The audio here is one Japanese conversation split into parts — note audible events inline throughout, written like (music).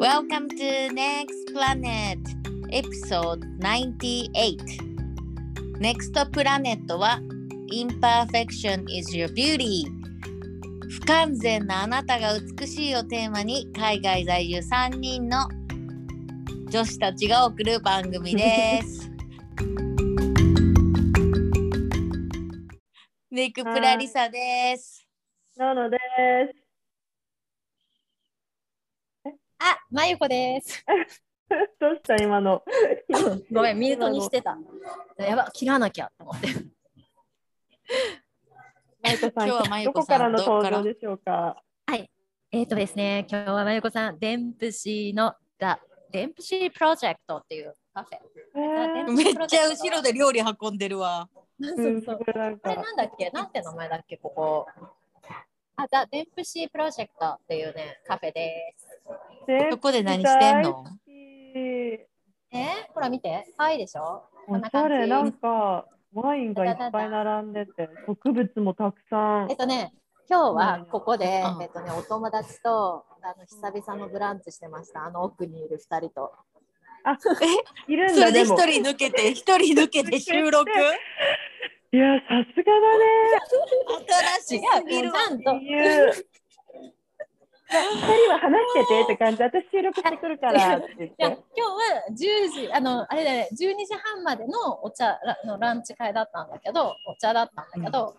Welcome to Next Planet Episode 98 Next Planet は Imperfection is your beauty 不完全なあなたが美しいをテーマに海外在住3人の女子たちが送る番組です。メイクプラリサです。なのです。あ、まゆこです。(laughs) どうした今の？(laughs) ごめん、ミュートにしてた。やば、切らなきゃと思って。(laughs) マイコさん、今日はマイどコさんこからのどこから登場でしょうか？えっ、とですね、今日はまゆこさん、デンプシーのだデンプシープロジェクトっていうカフェ。えー、めっちゃ後ろで料理運んでるわ。そうそうこれか。なんだっけ？なんて名前だっけここ？あ、ザ・デンプシープロジェクトっていうね、カフェです。そこで何してんの？え？ー、ほら見て。はいでしょ？こおんな感じ。なんか、ワインがいっぱい並んでて、植物もたくさん。えっ。とね、今日はここで、うん。えっとね、お友達とあの久々のブランチしてました。あの奥にいる2人と。いるんだ、それで一。人抜けて、一人抜けて収録？いや、さすが新しすぎる。わ。ちゃんとだね。言う。二人は話しててって感じ、私収録してくるからって言っいや今て。日は10時、あのあれだね、12時半までのお茶らのランチ会だったんだけど、お茶だったんだけど、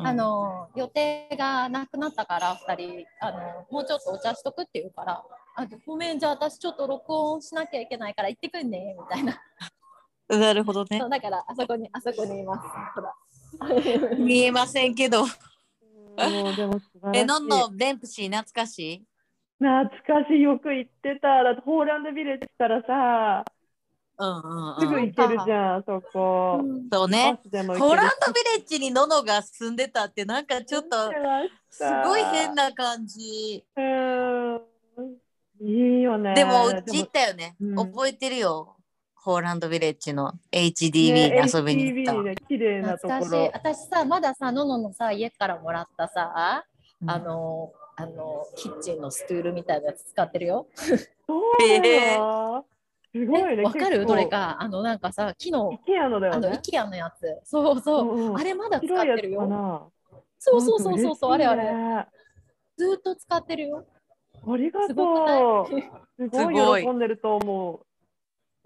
あの予定がなくなったから2人あの、もうちょっとお茶しとくって言うから、あごめん、じゃあ私ちょっと録音しなきゃいけないから行ってくんねみたいな。なるほどねそ。うだからあそこにあそこにいます。ほら見えませんけど。もうでも素晴らしいえ、のんのデンプシー懐かしい？懐かしいよく行ってただってホーランドビレッジからさうんうんうん。すぐ行けるじゃん、そこ、そうね。ホランドビレッジにののが住んでたってなんかちょっとすたごい変な感じ。うんいいよねでもうち行ったよね。うん覚えてるよ。ホーランドビレッジの HDB に遊びに行った。ね綺麗なところ。私さまださのののさ家からもらったさ、うん。あのあのキッチンのストゥールみたいなやつ使ってるよ。そうなのすごいねわかる？どれか。あのなんかさ木の IKEA のだあのよね IKEA のやつ。そうそう、うんうん。あれまだ使ってるよ。な。そうそうそうそうそうあれあれ。ずーっと使ってるよ。ありがとう。すすごい？(laughs) ごい喜んでると思う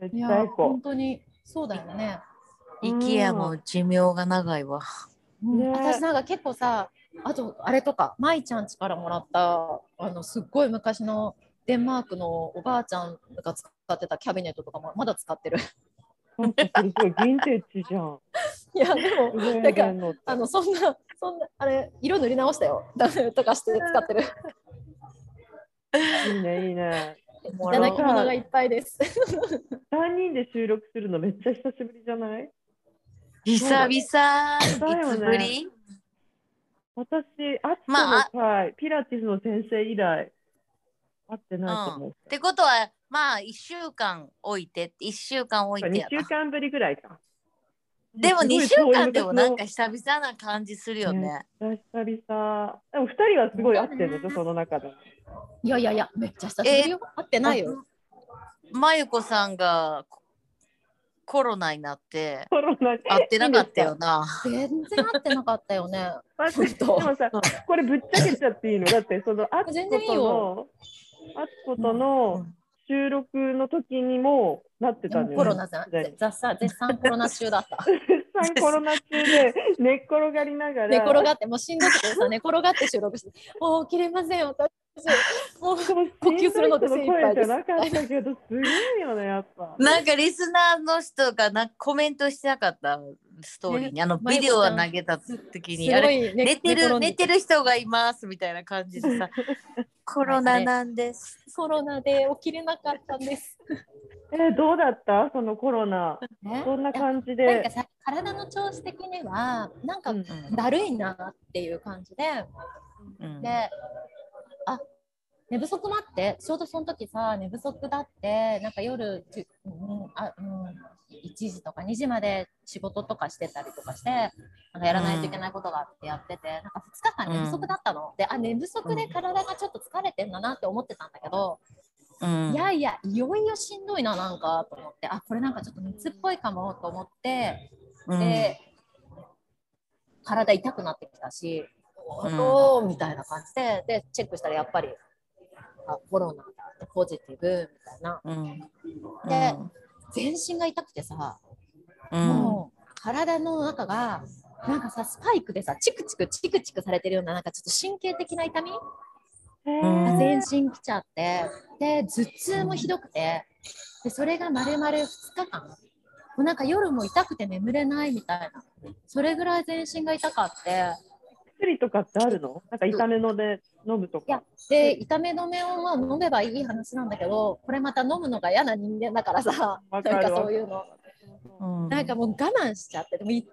絶いや対こ本当にそうだよね。イケアも寿命が長いわ。うんね私なんか結構さあとあれとか舞ちゃん家からもらったあのすっごい昔のデンマークのおばあちゃんが使ってたキャビネットとかもまだ使ってる。なんかそれすごいヴィンテージじゃん (laughs) いやでも上なんかあのそんなそんなあれ色塗り直したよとかして使ってる。いいね、いいね。いただき物がいっぱいです。3人で収録するのめっちゃ久しぶりじゃない？久々、いだよねつぶり私、アツコまあピラティスの先生以来、会ってないと思う。ってことは、まあ1週間置いて、1週間置いて2やな週間ぶりぐらいか。でもすごい2週間でもなんか久々な感じするよね。久々。でも2人はすごい会ってるでしょ、その中で。いやいやいやめっちゃ久しぶりよ。会ってないよ。まゆこさんがココロナになってコロナ会ってなかったよ。な。全然会ってなかったよね。でもさ、これぶっちゃけちゃっていいの？(laughs) だって、そのアツコ全然いいよとの、アツコとの収録の時にもなってたんだよね。コロナじゃ絶賛絶賛コロナ中だった。絶賛コロナ中で (laughs) 寝っ転がりながら。寝転がってもうしんどくてさ寝転がって収録してもう起きれません私もう呼吸するので精一杯です。声じゃなかったけど、すごいよね、やっぱ。なんかリスナーの人がなコメントしてなかった？ストーリーに、あのビデオを投げた時に、あれすごい寝寝てる寝てるる人がいますみたいな感じでさ。(laughs) コロナなんです。コロナで起きれなかったんです。(laughs) えーどうだった？そのコロナ。ね。どんな感じなんでか。さ体の調子的にはなんかうん。だるいなっていう感じで、うん。であ寝不足もあってちょうどその時さ寝不足だってなんか夜、うんあうん、1時とか2時まで仕事とかしてたりとかしてなんかやらないといけないことがあってやってて、なんか2日間寝不足だったの、であ寝不足で体がちょっと疲れてんだなって思ってたんだけど、うん。いやいや、いよいよしんどいな、なんかと思って、あこれなんかちょっと熱っぽいかもと思って、うん。で、体痛くなってきたし、うん。おーみたいな感じで、で、チェックしたらやっぱり、あコロナだ、ポジティブみたいな。うん。で全身が痛くてさ、うん。もう体の中が、なんかさ、スパイクでさ、チクチクチクチクされてるような、なんかちょっと神経的な痛み全身きちゃって、で、頭痛もひどくて、で、それが丸々2日間、もうなんか夜も痛くて眠れないみたいな、それぐらい全身が痛かって、薬とかってあるの？なんか痛めので飲むとか。いや、で、痛め止めをまあ飲めばいい話なんだけど、これまた飲むのが嫌な人間だからさ、なんわかそういうの。うん。なんかもう我慢しちゃって、でも痛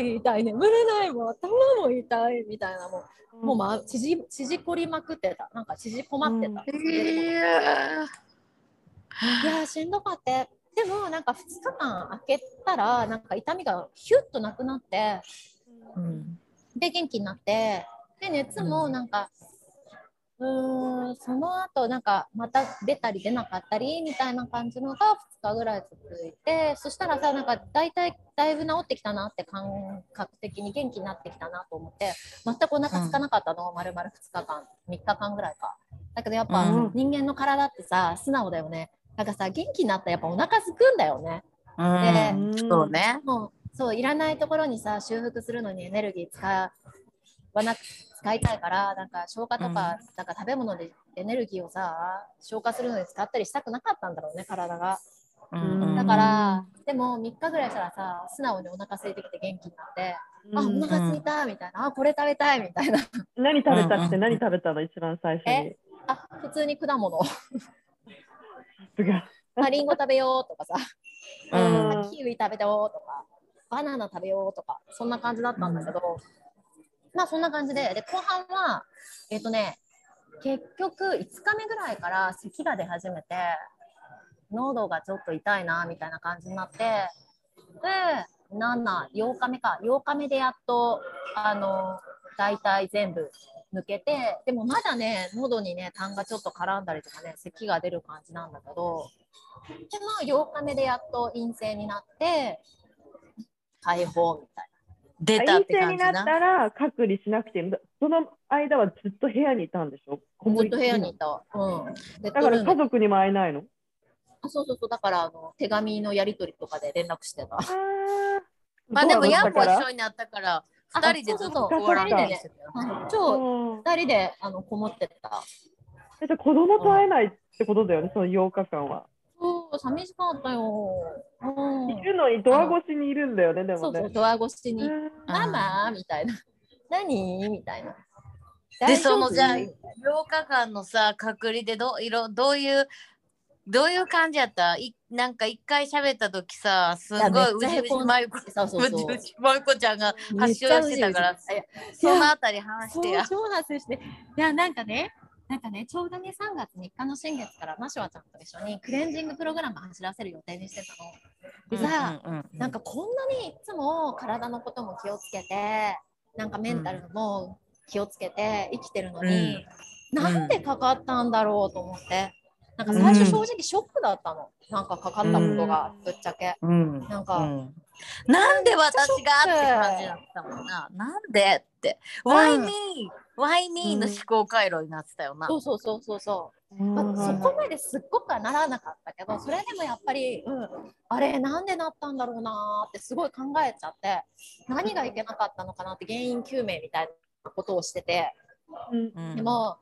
い痛い、眠れないもん、頭も痛いみたいな、もう、もう、ま、縮縮こりまくってた、なんか縮こまってた。えいやー。しんどかった。でもなんか2日間空けたらなんか痛みがヒュッとなくなって。うんで元気になってで熱もなんか、うーんその後なんかまた出たり出なかったりみたいな感じのが2日ぐらい続いてそしたらさなんか大体だいぶ治ってきたなって感覚的に元気になってきたなと思って全くお腹空かなかったの、丸々2日間3日間ぐらいか。だけどやっぱ、うん。人間の体ってさ素直だよね。なんかさ元気になったらやっぱお腹すくんだよね。うん。でそうね。もうそういらないところにさ修復するのにエネルギー使わなく使いたいからなんか消化とか,、うん。なんか食べ物でエネルギーをさ消化するのに使ったりしたくなかったんだろうね体が。うん。だから、でも3日ぐらいしたらさ素直にお腹空いてきて元気になって、あお腹空いたみたいなあこれ食べたいみたいな。何食べたくてうん。何食べたの一番最初に？え。あ普通に果物。すが。(laughs) あリンゴ食べようとかさ。うん。うんキウイ食べようとか、バナナ食べようとか、そんな感じだったんだけど、まあそんな感じで、で後半は、えっ、とね、結局5日目ぐらいから咳が出始めて、喉がちょっと痛いなみたいな感じになって、で、7、8日目か、8日目でやっと、あの、大体全部抜けて、でもまだね、喉にね、痰がちょっと絡んだりとかね、咳が出る感じなんだけど、で、まあ8日目でやっと陰性になって、解放みたい出たって陰性になっ感じな。たら隔離しなくてもその間はずっと部屋にいたんでしょ？な。ずっと部屋にいた。うん。だから家族にも会えないの？あそうそうそう、だからあの手紙のやり取りとかで連絡してた。まあでもヤンコだから？一緒になったから、二人でずっと終わらんで超うん二人であのこもってた。えじゃあ子供と会えないってことだよね、その8日間は。そう、寂しかったよ。うんい。るのにドア越しにいるんだよね、でもね。そうそう、ドア越しに、うんママ？みたいな。何？みたいな。で、そのじゃあ、8日間のさ、隔離でどいろどういう、どういう感じやった？いなんか一回喋った時さ、すごいいやめっちゃうじまゆこ、ちゃんが発症してたからうじうじいやそのあたり話そうしてや。超発生して。いや、なんかね、なんかね、ちょうどね、3月3日の新月からマシュワちゃんと一緒にクレンジングプログラム走らせる予定にしてたの。でさ、うんうんうんなんかこんなにいつも体のことも気をつけて、なんかメンタルも気をつけて生きてるのに、うんなんでかかったんだろうと思って、なんか最初正直ショックだったの。なんかかかったことがぶっちゃけ。うんなんかうんなんで私がって感じだったもんな。なんでって。Why me? Why me? の思考回路になってたよな。そうそうそうそうそう。まうんあ、そこまですっごくはならなかったけどそれでもやっぱり、うん、あれなんでなったんだろうなーってすごい考えちゃって何がいけなかったのかなって原因究明みたいなことをしててうんうんでも、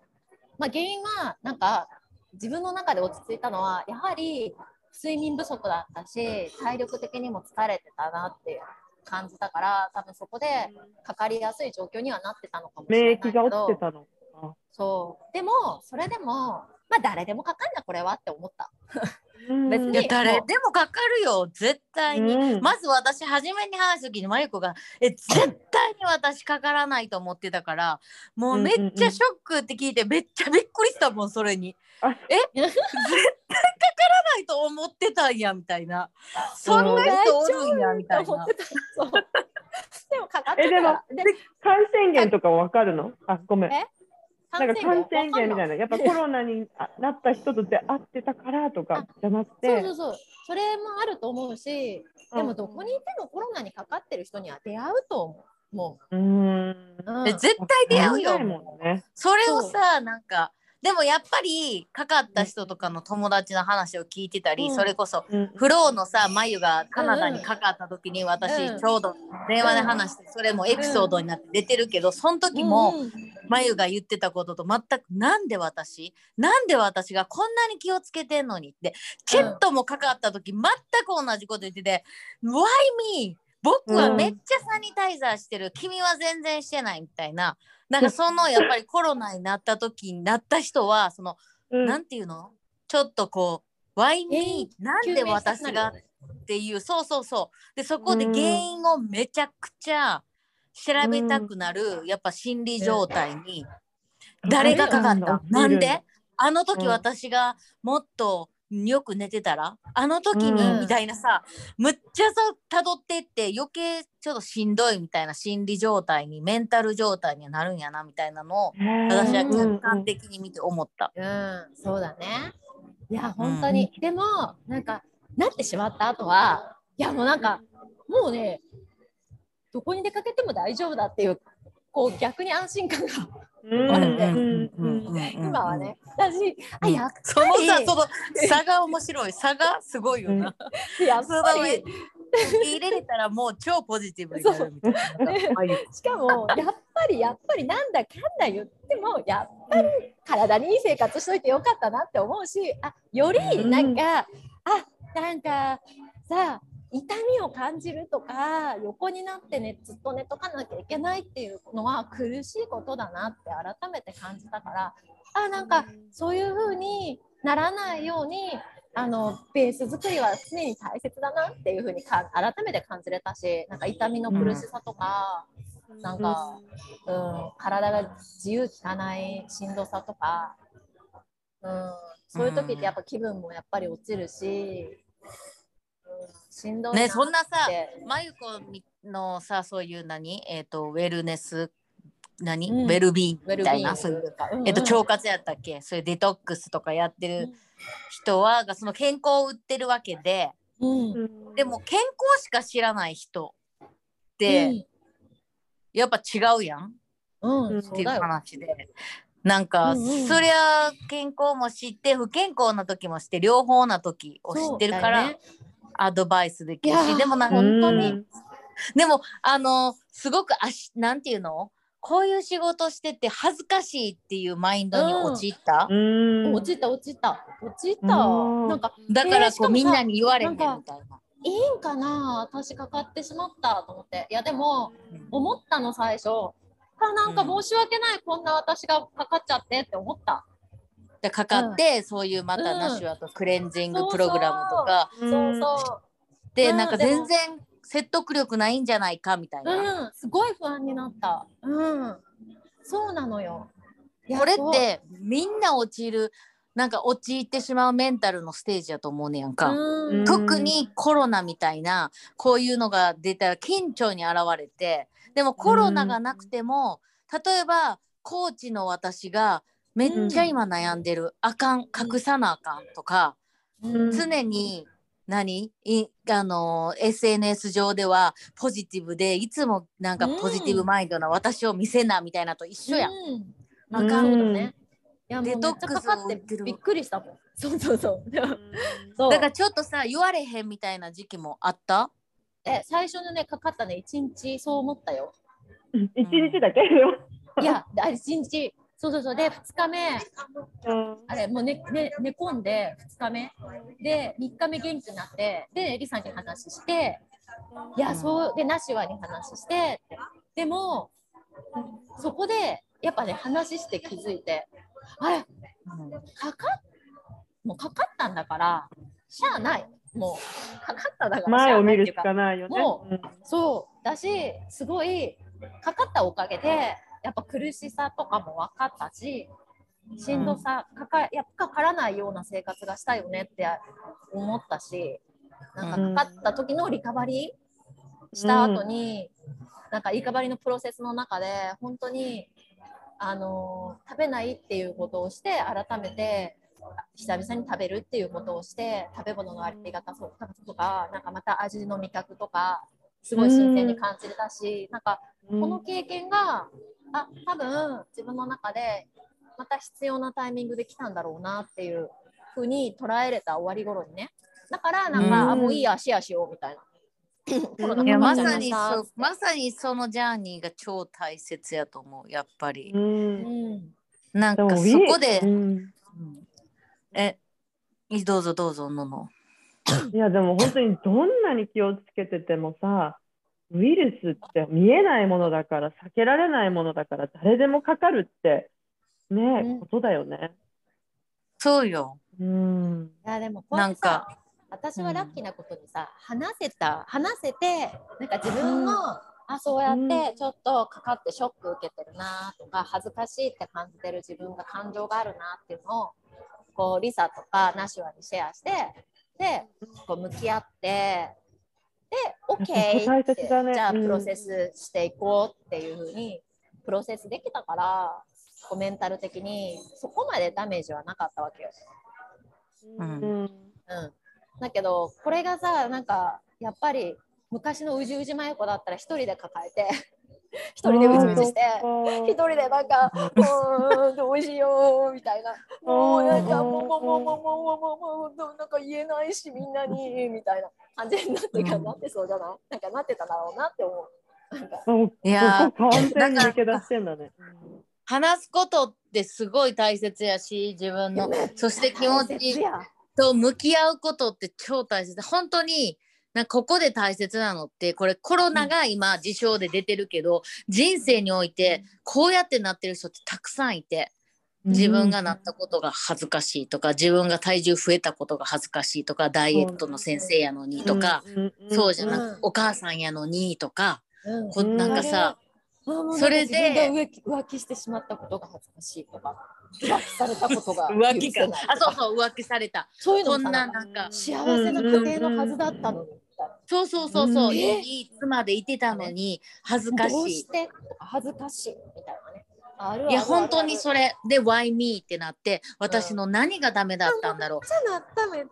まあ、原因はなんか自分の中で落ち着いたのはやはり睡眠不足だったし体力的にも疲れてたなっていう感じたから多分そこでかかりやすい状況にはなってたのかもしれないけ免疫がど落ちてたの。あそうでもそれでもまあ誰でもかかんなこれはって思った。うん。別に。いや誰でもかかるよ絶対に、うん。まず私初めに話す時にまゆこがえ絶対に私かからないと思ってたからもうめっちゃショックって聞いてめっちゃびっくりしたもんそれに。あえ？絶対かからないと思ってたんやみたいな。そんな人おるんやみたいな。でもかかってえでも感染源とかわかるの？あ、ごめん。え？なんか感染源みたいな。な、やっぱコロナにあなった人と出会ってたからとかじゃなくそうてそ、うそう。それもあると思うし、でもどこにいてもコロナにかかってる人には出会うと思う。もうーん。う。うんえ絶対出会うよね。それをさなんかでもやっぱりかかった人とかの友達の話を聞いてたり、うん。それこそうん。フローのさまゆがカナダにかかった時に私うんちょうど電話で話してそれもエピソードになって出てるけどその時もうん。うんまゆが言ってたことと全くなんで私なんで私がこんなに気をつけてんのにってチェットもかかった時全く同じこと言ってて「Why me? 僕はめっちゃサニタイザーしてる、君は全然してない」みたいな。なんかそのやっぱりコロナになった時になった人はそのうん。なんていうの？ちょっとこう「Why me? なんで私が?」っていうそうそうそう。でそこで原因をめちゃくちゃ調べたくなる、やっぱ心理状態に、誰がかかった？なんで？あの時うん。私がもっとよく寝てたら？あの時に、うん。みたいなさむっちゃさたどってって余計ちょっとしんどいみたいな心理状態にメンタル状態にはなるんやなみたいなのを私は客観的に見て思った。うん、そうだね。いや、本当に。でも、なんか、なってしまった後は、いや、もうなんか、もうね、どこに出かけても大丈夫だっていう、こう、逆に安心感が、今はね、だし、あ、やっそのさその差が面白い。差がすごいよな。やっぱり、入れれたらもう超ポジティブになるみたいな。ああいうしかも、やっぱり、やっぱり、なんだかんだ言っても、やっぱり、体にいい生活しといてよかったなって思うし、あ、より、なんか、あ、なんか、さ、痛みを感じるとか横になってねずっと寝とかなきゃいけないっていうのは苦しいことだなって改めて感じたからあなんかそういう風にならないようにあのベース作りは常に大切だなっていう風にか改めて感じれたしなんか痛みの苦しさとか、なんか、うん、体が自由効かないしんどさとか、うん、そういう時ってやっぱ気分もやっぱり落ちるし、しんどいなねそんなさまゆこのさそういう何？えっ、とウェルネス何、うん。ウェルビーみたいな？そういううんうん。えっと腸活やったっけ？そういうデトックスとかやってる人はがその健康を売ってるわけで。うん。でも健康しか知らない人って、やっぱ違うやん？うん、うん、っていう。話で。なんか、うんうん。そりゃ健康も知って不健康な時も知って両方な時を知ってるから、ねアドバイスできる。しでもなんか本当に。うん。でもあのすごくあしなんていうの？こういう仕事してて恥ずかしいっていうマインドに陥った、うん。落ちた落ちた。落ちた。うん。なんかだからこう、えーみんなに言われへんみたいな。いいんかな？私かかってしまったと思って。いやでも思ったの最初。あなんか申し訳ない、こんな私がかかっちゃってって思った。でかかって、そういうまたうん。ナシュアとクレンジングプログラムとか、うんそうそう。で、うん。なんか全然説得力ないんじゃないかみたいな。うん、すごい不安になった。うん、そうなのよ。これってみんな陥るなんか陥ってしまうメンタルのステージやと思うねやんか。うん。特にコロナみたいなこういうのが出たら緊張に現れて。でもコロナがなくても、例えばコーチの私がめっちゃ今悩んでる、あかん。隠さなあかんとか、うん。常に何？いあの SNS 上ではポジティブでいつもなんかポジティブマインドな私を見せなみたいなと一緒やん。うん。あかんそうだね。いやデトックスかかってびっくりしたもん。(laughs) そうそうそう。(laughs) そう。だからちょっとさ言われへんみたいな時期もあった？え最初のねかかったね。一日そう思ったよ。一日だけ。いやあ一日そうそうそう。で二日目。うん。あれもうねね寝込んで二日目。で三日目元気になって。でリさんに話して。いやそうでナシワに話して。でもそこでやっぱね話して気づいて。あれかかっもうかかったんだからしゃあない。もうかかったんだからし前を見るしかかないよね。もうん。そう。だしすごいかかったおかげでやっぱ苦しさとかも分かったししんどさかかやっぱかからないような生活がしたいよねって思ったしなんかかかった時のリカバリーした後に、なんかリカバリーのプロセスの中で本当にあの食べないっていうことをして改めて久々に食べるっていうことをして食べ物のありがたさとかなんかまた味の味覚とかすごい新鮮に感じれたし、なんかこの経験があ多分自分の中でまた必要なタイミングで来たんだろうなっていうふうに捉えれた終わり頃にね。だからなんか、うん。あもういいやシェアしようみたいな。(laughs) いやまさにそまさにそのジャーニーが超大切やと思うやっぱり。う。ん。うん。なんかそこでう、んうん。えいどうぞどうぞのの。いやでも本当にどんなに気をつけててもさウイルスって見えないものだから避けられないものだから誰でもかかるってね、うんことだよね。そうよ。うん。いやでもなんか。私はラッキーなことにさ、話せた話せてなんか自分も、あそうやってちょっとかかってショック受けてるなとか恥ずかしいって感じてる自分が感情があるなっていうのをこうリサとかナシュアにシェアしてでこう向き合ってで OK (laughs) 大って、ね。うんじゃあプロセスしていこうっていうふうにプロセスできたからこうメンタル的にそこまでダメージはなかったわけよ。うん。うん。うん、だけどこれがさなんかやっぱり昔のうじうじまゆこだったら一人で抱えて一人でうちうちして一人でなんか「(laughs) うんどうしよう」みたいな (laughs)「もうなんかもうもうもうもうもうもうもうなんか言えないしみんなに」みたいな感じになってかなってそうじゃないなんかなってただろうなって思う。いや完全に抜け出してんだね。話すことってすごい大切やし自分のそして気持ちと向き合うことって超大切本当になここで大切なのってこれコロナが今事象で出てるけど、人生においてこうやってなってる人ってたくさんいて自分がなったことが恥ずかしいとか自分が体重増えたことが恥ずかしいとかダイエットの先生やのにとか、そうじゃなく、うんお母さんやのにとか、うん。こなんかさ、それで浮気浮気してしまったことが恥ずかしいとか浮気されたことが (laughs) 浮気か。あそうそう浮気された。そういうのこんななんか幸せな家庭のはずだったのにそうそうそうそう、うんいい妻でいてたのに恥ずかしい。して？恥ずかしいみたいなね。あるあるいや本当にそれれで Why me ってなって私の何がダメだったんだろ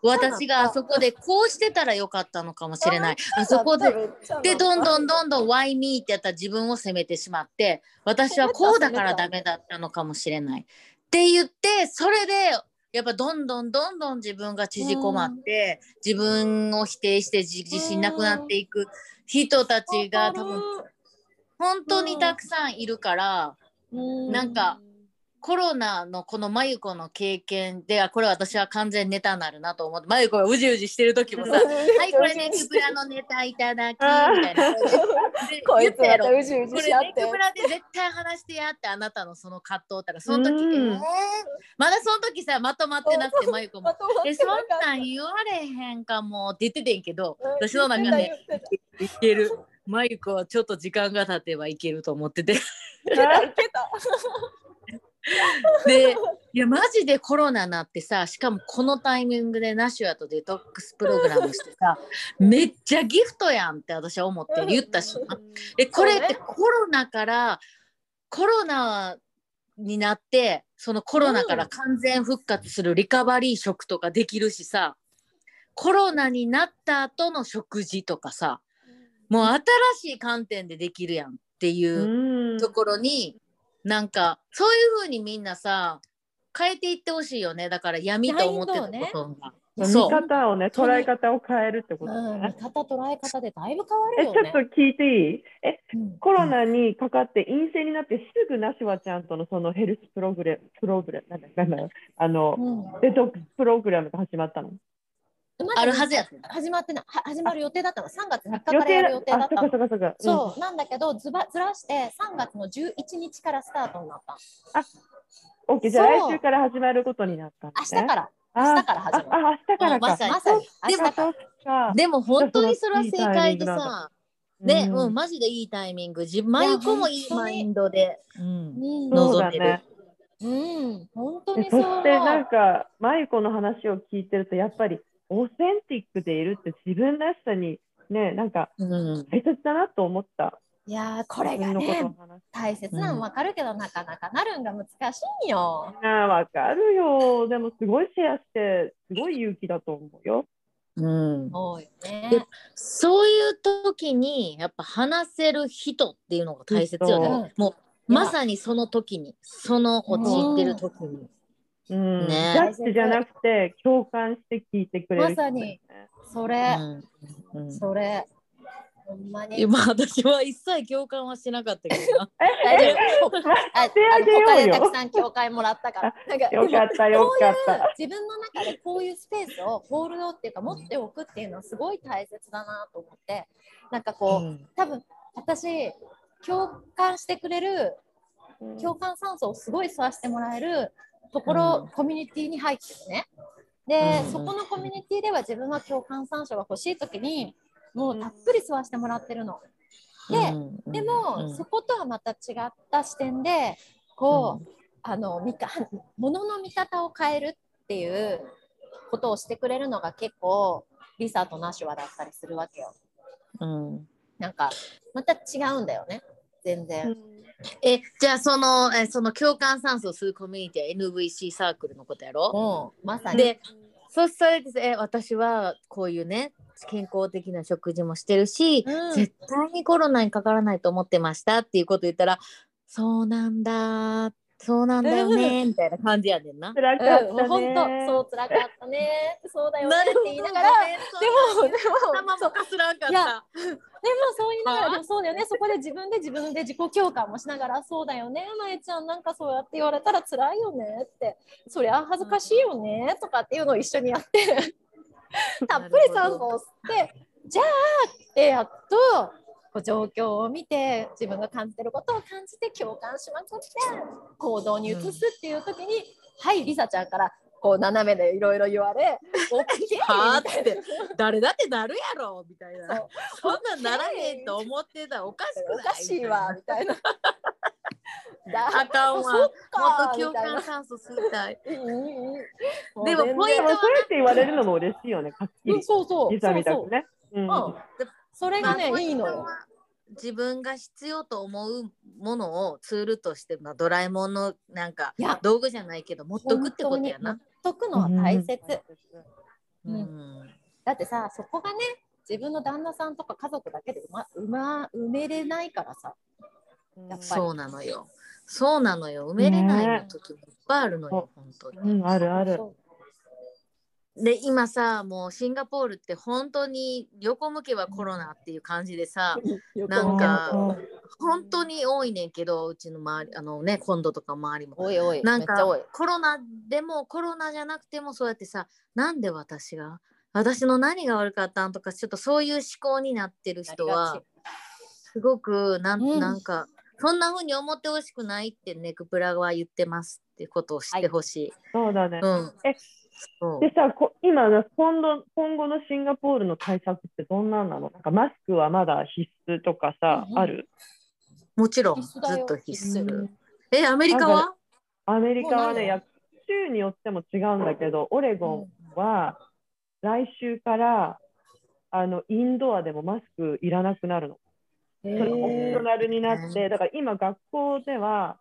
う。私があそこでこうしてたらよかったのかもしれない。あそこででどんどんどんどん Why me ってやったら自分を責めてしまって私はこうだからダメだったのかもしれない。って言ってそれでやっぱどんどんどんどん自分が縮こまって自分を否定して自自信なくなっていく人たちが多分本当にたくさんいるからうん。なんかコロナのこのまゆこの経験であこれ私は完全ネタになるなと思ってまゆこがうじうじしてる時もさ「(laughs) はいこれネクブラのネタいただき」(laughs) みたいな。で (laughs) こいつまたうじうじこし合って。れネクブラで絶対話してやってあなたのその葛藤ったらその時、うまだその時さまとまってなくてまゆこもまとまっ「えそんてなん言われへんかも」って言っててんけどうん。私の中でいける。まゆこはちょっと時間が経てばいけると思ってて。(laughs) でいやマジでコロナなってさしかもこのタイミングでナシュアとデトックスプログラムしてさめっちゃギフトやんって私は思って言ったしでこれってコロナからコロナになってそのコロナから完全復活するリカバリー食とかできるしさコロナになった後の食事とかさもう新しい観点でできるやんっていう。うん。ところになんかそういう風にみんなさ変えていってほしいよね。だから闇と思ってたことが、見方をね、捉え方を変えるってことうん、見ね。方捉え方でだいぶ変わえ、るよね。ちょっと。聞いていい？え、うん。コロナにかかって陰性になってすぐナシュワちゃんとのそのヘルスプログレプログラム、なんだなんだあの、うん。デトックスプログラムが始まったの。あるはずや始まってな始まる予定だったの。3月3日からやる予定だったの。そう。なんだけどずばずらして3月の11日からスタートになったうん。オッケー、じゃあ来週から始まることになったのね。明日から。あ明日から始まる。あ、あ明日からか。まさに。まさに。明でも。でも本当にそれは正解でさ。ね、うん。うん、マジでいいタイミング。自分まゆこもいいマインドで、うん、うんでる。うん。本当でにそうそしてなんか、マユコの話を聞いてると、やっぱりオーセンティックでいるって自分らしさにね、なんかうん、大切だなと思った。いやーこれが自分のことね。大切なの分かるけど、なかなかなるんが難しいんよ。ああ、わかるよ。でもすごいシェアして、すごい勇気だと思うよ。うん、多いね。でそういう時にやっぱ話せる人っていうのが大切よね。そうもうまさにその時にその陥ってる時に。うん、ねジャッジじゃなくて、共感して聞いてくれる人だよね、それ、うんうんそれ。ほんまに。今私は一切共感はしなかったけどな。(laughs) 大丈夫。(laughs) あしてあげようよあの他でたくさん教会もらったから。(laughs) なんかよかった、よかった。自分の中でこういうスペースをホールドっていうか持っておくっていうのはすごい大切だなと思ってなんかこう、うん多分私共感してくれる共感酸素をすごい吸わせてもらえるところ、うん。コミュニティに入ってるね。で、うん。そこのコミュニティでは自分は共感酸素が欲しい時にもうたっぷり吸わせてもらってるの。で、うん。でも、うん。そことはまた違った視点でこう、あの見か物の見方を変えるっていうことをしてくれるのが結構リサとナシュワだったりするわけよ。うん。なんかまた違うんだよね。全然。えじゃあそのえその共感酸素を吸うコミュニティは NVC サークルのことやろ？もうまさに。でそそれでえ私はこういうね健康的な食事もしてるし、うん。絶対にコロナにかからないと思ってましたっていうこと言ったらそうなんだそうなんだよねみたいな感じやねんな。辛かったね。うん、本当そう辛かったね。そうだよねって言いながらででもでも頭もかすらんかっいやた。でもそう言いながらでもそうだよね。そこで自分で自分で自己共感もしながらそうだよね。まえちゃんなんかそうやって言われたら辛いよねって。そりゃ恥ずかしいよねとかっていうのを一緒にやってたっぷり酸素を吸ってじゃあってやっとこう状況を見て自分が感じてることを感じて共感しまくって行動に移すっていう時に、はいリサちゃんからこう斜めでいろいろ言われ (laughs) あっみたいな。て誰だってなるやろみたいな。そんなんならへんと思ってた。らおかしくない。おかしいわみたいな。だ (laughs) あかんわ。もっと共感酸素吸い。たい。でもポイントはそうやって言われるのも嬉しいよね。そうそう。リサみたそうくね。うんそれがね、まあいいの自分が必要と思うものをツールとして、まあ、ドラえもんのなんか道具じゃないけど持っとくってことやな。解くのは大切、うんうんだってさそこがね自分の旦那さんとか家族だけで埋ま埋ま埋めれないからさうんやっぱりそうなのよ。そうなのよ。埋めれない時もいっぱいあるのよ、本当に。うん、あるある。そで今さもうシンガポールって本当に横向けばコロナっていう感じでさう (laughs) なんかうん。本当に多いねんけどうちの周りあのね今度とか周りも。おいおい。なんかコロナでもコロナじゃなくてもそうやってさなんで私が私の何が悪かったんとかちょっとそういう思考になってる人はすごくなん,、うん。なんかそんな風に思ってほしくないってネクプラは言ってますってことを知ってほしい。そうだね。うん、えでさ、こ今の今度、今後のシンガポールの対策ってどんなんなの？なんかマスクはまだ必須とかさ、うん。うんある？もちろんずっと必須。うんえアメリカは？アメリカはね、や州によっても違うんだけど、オレゴンは来週からあのインドアでもマスクいらなくなるの。それオプショナルになって、だから今学校では、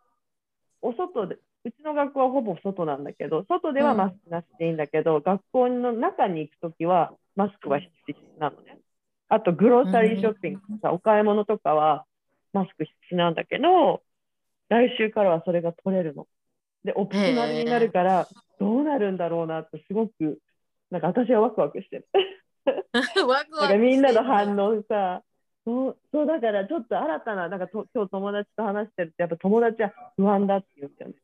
お外で、うちの学校はほぼ外なんだけど、外ではマスクなしでいいんだけど、学校の中に行くときはマスクは必須なのね。あと、グローサリーショッピングとか、お買い物とかはマスク必須なんだけど、来週からはそれが取れるの。で、オプショナルになるから、どうなるんだろうなって、すごく、なんか私はワクワクしてる。(laughs) ワクワクみんなの反応。応さ、そうそうだからちょっと新たな、なんかと今日友達と話してると、やっぱ友達は不安だって言うんだよね。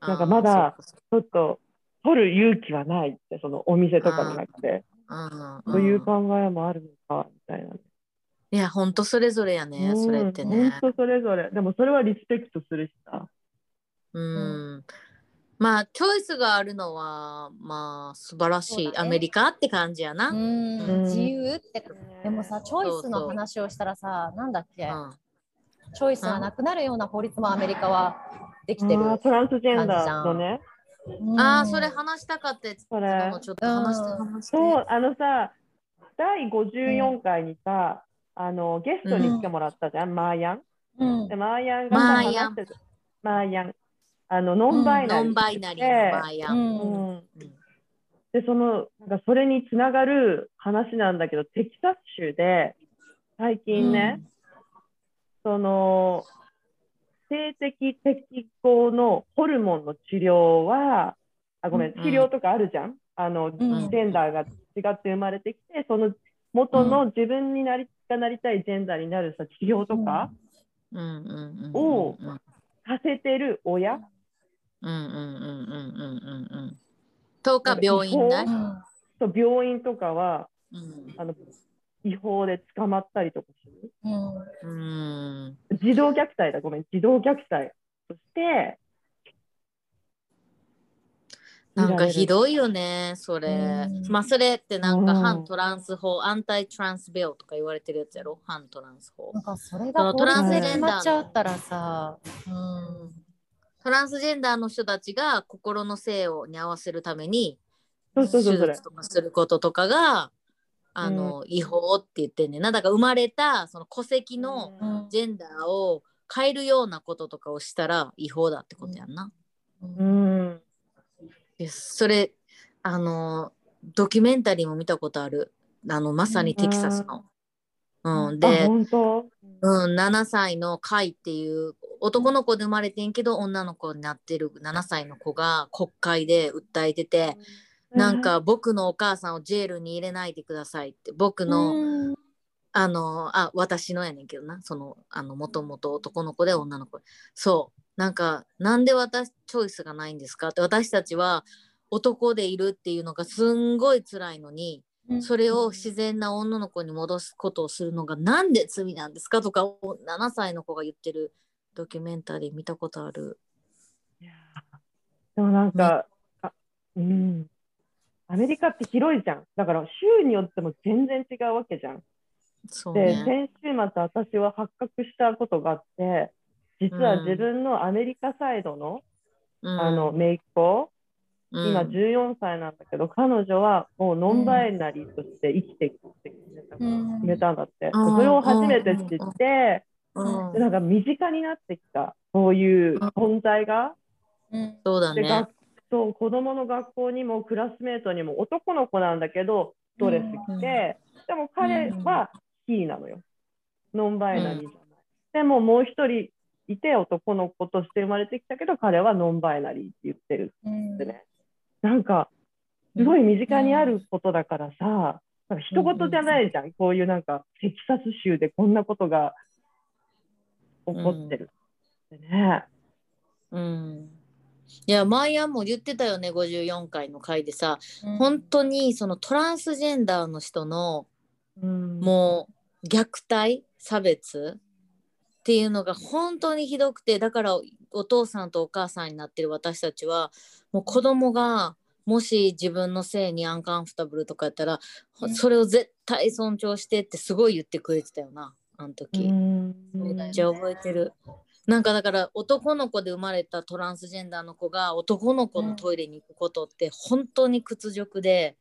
なんかまだちょっと取る勇気はないって、そのお店とかの中で、うんそういう考えもあるのかみたいな。いや本当それぞれやね、うんそれってね。本当それぞれ。でもそれはリスペクトするしさ。うん。まあチョイスがあるのはまあ素晴らしい、ねアメリカって感じやな。ううんん自由ってでもさチョイスの話をしたらさなんだっけ？チョイスがなくなるような法律もアメリカはできてるトランスジェンダーのね。ああそれ話したかったやつ。それ。のちょっと話して。うん。話して。そう、あのさ、第54回にさ、あのゲストに来てもらったじゃん、マーヤン。うん。で、マーヤンがさマーヤン。話してた。マーヤン。あの、ノンバイナリー。ノンバイナリーのマーヤン。うん。うん。で、その、なんかそれにつながる話なんだけど、テキサス州で、最近ね、その、性的適合のホルモンの治療は、あ、ごめん、治療とかあるじゃん？あの、ジんェンダーが違って生まれてきて、その元の自分になり、がなりたいジェンダーになるさ、治療とかうんうんうんうんをうん。させてる親、うんうんうんうんうんうんうん。とか病院ね。そう病院とかは、うん。あの、違法で捕まったりとかする。うんうん児童虐待だ、ごめん、児童虐待として、なんかひどいよね、それう。んまあそれってなんかうん反トランス法、アンタイトランスビルとか言われてるやつやろ、反トランス法な。んかそれそがのトランスジェンダーっちゃったらさ、うんトランスジェンダーの人たちが心の性をに合わせるためにそうそうそう、それ手術。とかすることとかがあの、違法って言ってんねんな。だから生まれたその戸籍のうん。ジェンダーを変えるようなこととかをしたら違法だってことやんな。うん。でそれあのドキュメンタリーも見たことある？あのまさにテキサスの。うん、あ、で、うん、7歳のカイっていう男の子で生まれてんけど女の子になってる7歳の子が国会で訴えてて、なんか僕のお母さんをジェールに入れないでくださいって僕の、うん。あのあ私のやねんけどな。そのあのもともと男の子で女の子。そう。なんかなんで私チョイスがないんですかって私たちは男でいるっていうのがすんごい辛いのにそれを自然な女の子に戻すことをするのがなんで罪なんですかとかを7歳の子が言ってるドキュメンタリー見たことある。いやでもなんか、あうん。アメリカって広いじゃん。だから州によっても全然違うわけじゃん。ね。先週末私は発覚したことがあって、実は自分のアメリカサイドの、うんあの、姪っ子、うん今14歳なんだけど、彼女はもうノンバイナリーとして生きていくって決めた,、うんだって。うんそれを初めて知って、うんでなんか身近になってきた、そういう存在が。そうだね学。そう子供の学校にもクラスメートにも男の子なんだけど、ストレス来て、でも彼はキーなのよ。ノンバイナリーじゃない。でももう一人いて男の子として生まれてきたけど、彼はノンバイナリーって言ってるうんってね。なんか、すごい身近にあることだからさ、なんか一言じゃないじゃん。こういうなんか、テキサス州でこんなことが起こってるってね。うん。いや、マイアンも言ってたよね、54回の回でさ、うん。本当にそのトランスジェンダーの人のうん。もう虐待差別っていうのが本当にひどくてだからお父さんとお母さんになってる私たちはもう子供がもし自分の性にアンカンフタブルとかやったら、ほうん。それを絶対尊重してってすごい言ってくれてたよなあの時、めっちゃ覚えてる。なんかだから男の子で生まれたトランスジェンダーの子が男の子のトイレに行くことって本当に屈辱で、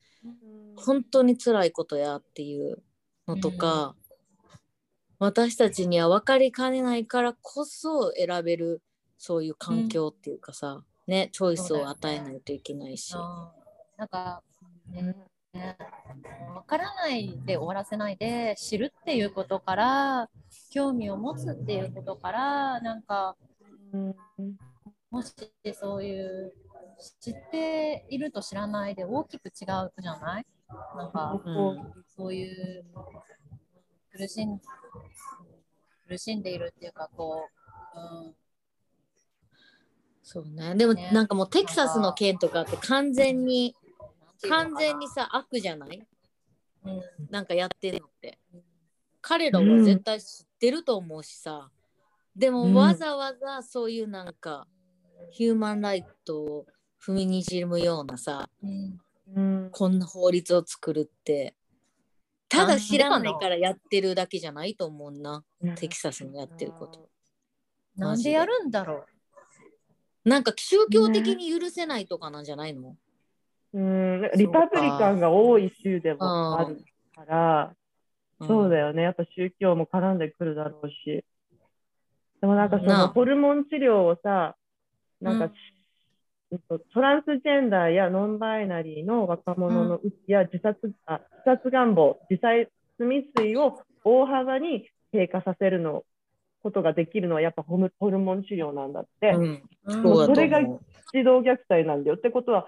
本当に辛いことやっていうのとか、私たちには分かりかねないからこそ選べるそういう環境っていうかさ、ねチョイスを与えないといけないし。なんか、ねね、分からないで終わらせないで知るっていうことから興味を持つっていうことからなんかうんもしそういう知っていると知らないで大きく違うじゃない？なんかうんそういう苦しん苦しんでいるっていうかこう、うん、そうね。でもね。なんかもうテキサスの件とかって完全に完全にさ悪じゃない？うん。なんかやってんのって。彼らは絶対知ってると思うしさ、でうん。もわざわざそういうなんか、ヒューマンライトを踏みにじむようなさうん。うん。こんな法律を作るって。ただ知らないからやってるだけじゃないと思うな。テキサスのやってること。なんでやるんだろなんか宗教的に許せないとかなんじゃないの、うん、リパブリカンが多い州でもあるから、そうだよね。やっぱ宗教も絡んでくるだろうし。でもなんかそのホルモン治療をさ、なんか、うんトランスジェンダーやノンバイナリーの若者のうちや自殺あ自殺願望、自殺未遂を大幅に低下させるのことができるのはやっぱホルホルモン治療なんだって。うん、うんそれが。児童虐待なんだよ。ってことは、